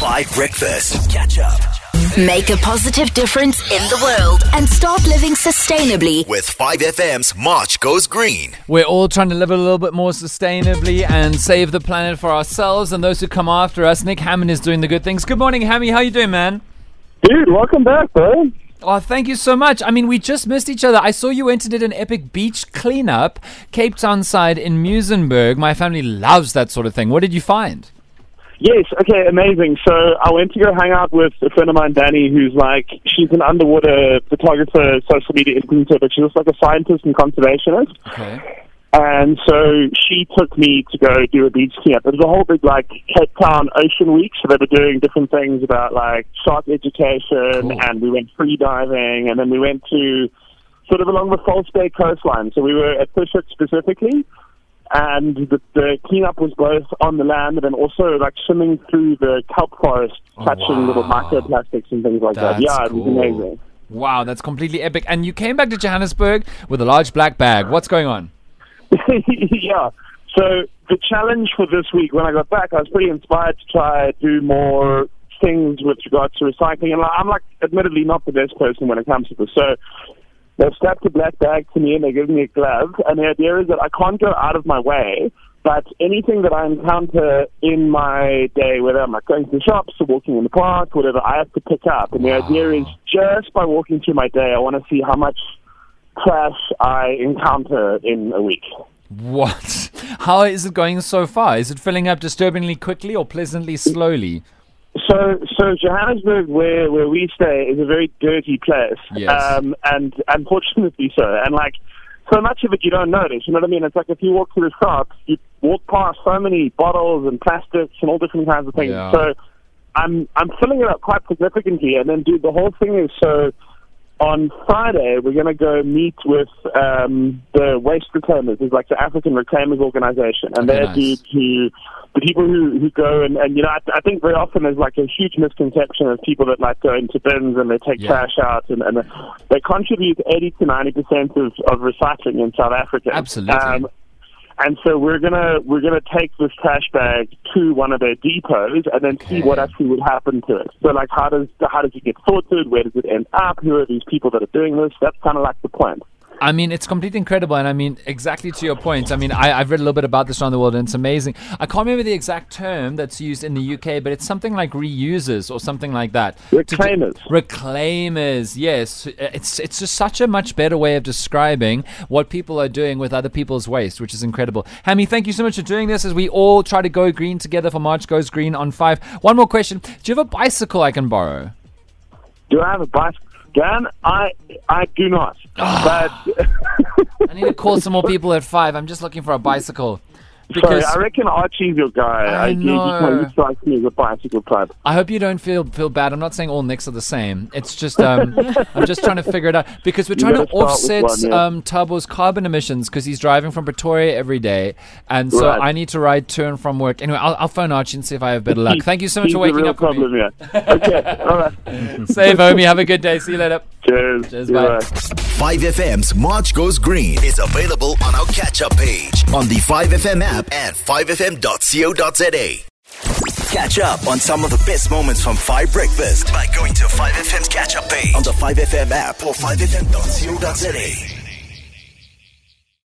5 Breakfast. Catch up Make a positive difference in the world and start living sustainably. with 5FM's March Goes Green. We're all trying to live a little bit more sustainably and save the planet for ourselves and those who come after us. Nick Hammond is doing the good things. Good morning, Hammy. How you doing, man? Dude, welcome back, bro. Oh, thank you so much. I mean, we just missed each other. I saw you went and did an epic beach cleanup, Cape Town side in Muizenberg. My family loves that sort of thing. What did you find? Yes, okay, amazing. So I went to go hang out with a friend of mine, Danny, who's like, she's an underwater photographer, social media influencer, but she's also like a scientist and conservationist. Okay. And so she took me to go do a beach cleanup. It was a whole big like Cape Town Ocean Week, so they were doing different things about like shark education, Cool. and we went free diving, and then we went to sort of along the False Bay coastline. So we were at Fish Hoek specifically, and the, the cleanup was both on the land and also like swimming through the kelp forest, oh, catching Oh, wow. little microplastics and things like that. That's Yeah, it was cool. amazing. Wow, that's completely epic. And you came back to Johannesburg with a large black bag. What's going on? yeah. So the challenge for this week, when I got back, I was pretty inspired to try do more things with regards to recycling. And I'm like, admittedly, not the best person when it comes to this. So they've strapped a black bag to me and they give me a glove. And the idea is that I can't go out of my way. But anything that I encounter in my day, whether I'm like going to the shops or walking in the park, whatever, I have to pick up. And the idea is just by walking through my day, I want to see how much trash I encounter in a week. What? How is it going so far? Is it filling up disturbingly quickly or pleasantly slowly? So, so Johannesburg, where where we stay, is a very dirty place, Yes. um, and unfortunately so. And like so much of it, you don't notice. You know what I mean? It's like if you walk through the shops, you walk past so many bottles and plastics and all different kinds of things. Yeah. So, I'm I'm filling it up quite significantly, and then dude, the whole thing is so. On Friday, we're going to go meet with um, the Waste Reclaimers, It's like the African Reclaimers Organization, and Okay, they're nice. dudes who the people who, who go and, and you know I, I think very often there's like a huge misconception of people that like go into bins and they take Yeah. trash out and, and they contribute 80 to 90 percent of, of recycling in South Africa. Absolutely. Um, and so we're gonna we're gonna take this trash bag to one of their depots and then see what actually would happen to it. So like how does how does it get sorted? Where does it end up? Who are these people that are doing this? That's kind of like the point. I mean, it's completely incredible. And I mean, exactly to your point. I mean, I, I've read a little bit about this around the world and it's amazing. I can't remember the exact term that's used in the UK, but it's something like reusers or something like that. To do- Reclaimers. Reclaimers, yes. It's it's just such a much better way of describing what people are doing with other people's waste, which is incredible. Hammy, thank you so much for doing this as we all try to go green together for March Goes Green on 5. One more question. Do you have a bicycle I can borrow? Do I have a bicycle? Dan, I I do not. Ah. but I need to call some more people at 5. I'm just looking for a bicycle. Sorry, I reckon Archie's your guy. I he- he know. kind of strikes me as a bicycle type. I hope you don't feel feel bad. I'm not saying all Nicks are the same. It's just um, I'm just trying to figure it out because we're trying to gotta start with offset one, yeah. um, Thabo's carbon emissions because he's driving from Pretoria every day, and so Right. I need to ride to and from work. Anyway, I'll, I'll phone Archie and see if I have better luck. Thank you so much He's for waking up for problem me. here. Okay, all right. Save homie. Have a good day. See you later. Cheers. Cheers, See bye. 5FM's March Goes Green is available on our catch up page on the 5FM app and 5FM.co.za. Catch up on some of the best moments from 5 Breakfast by going to 5FM's catch up page on the 5FM app or 5FM.co.za.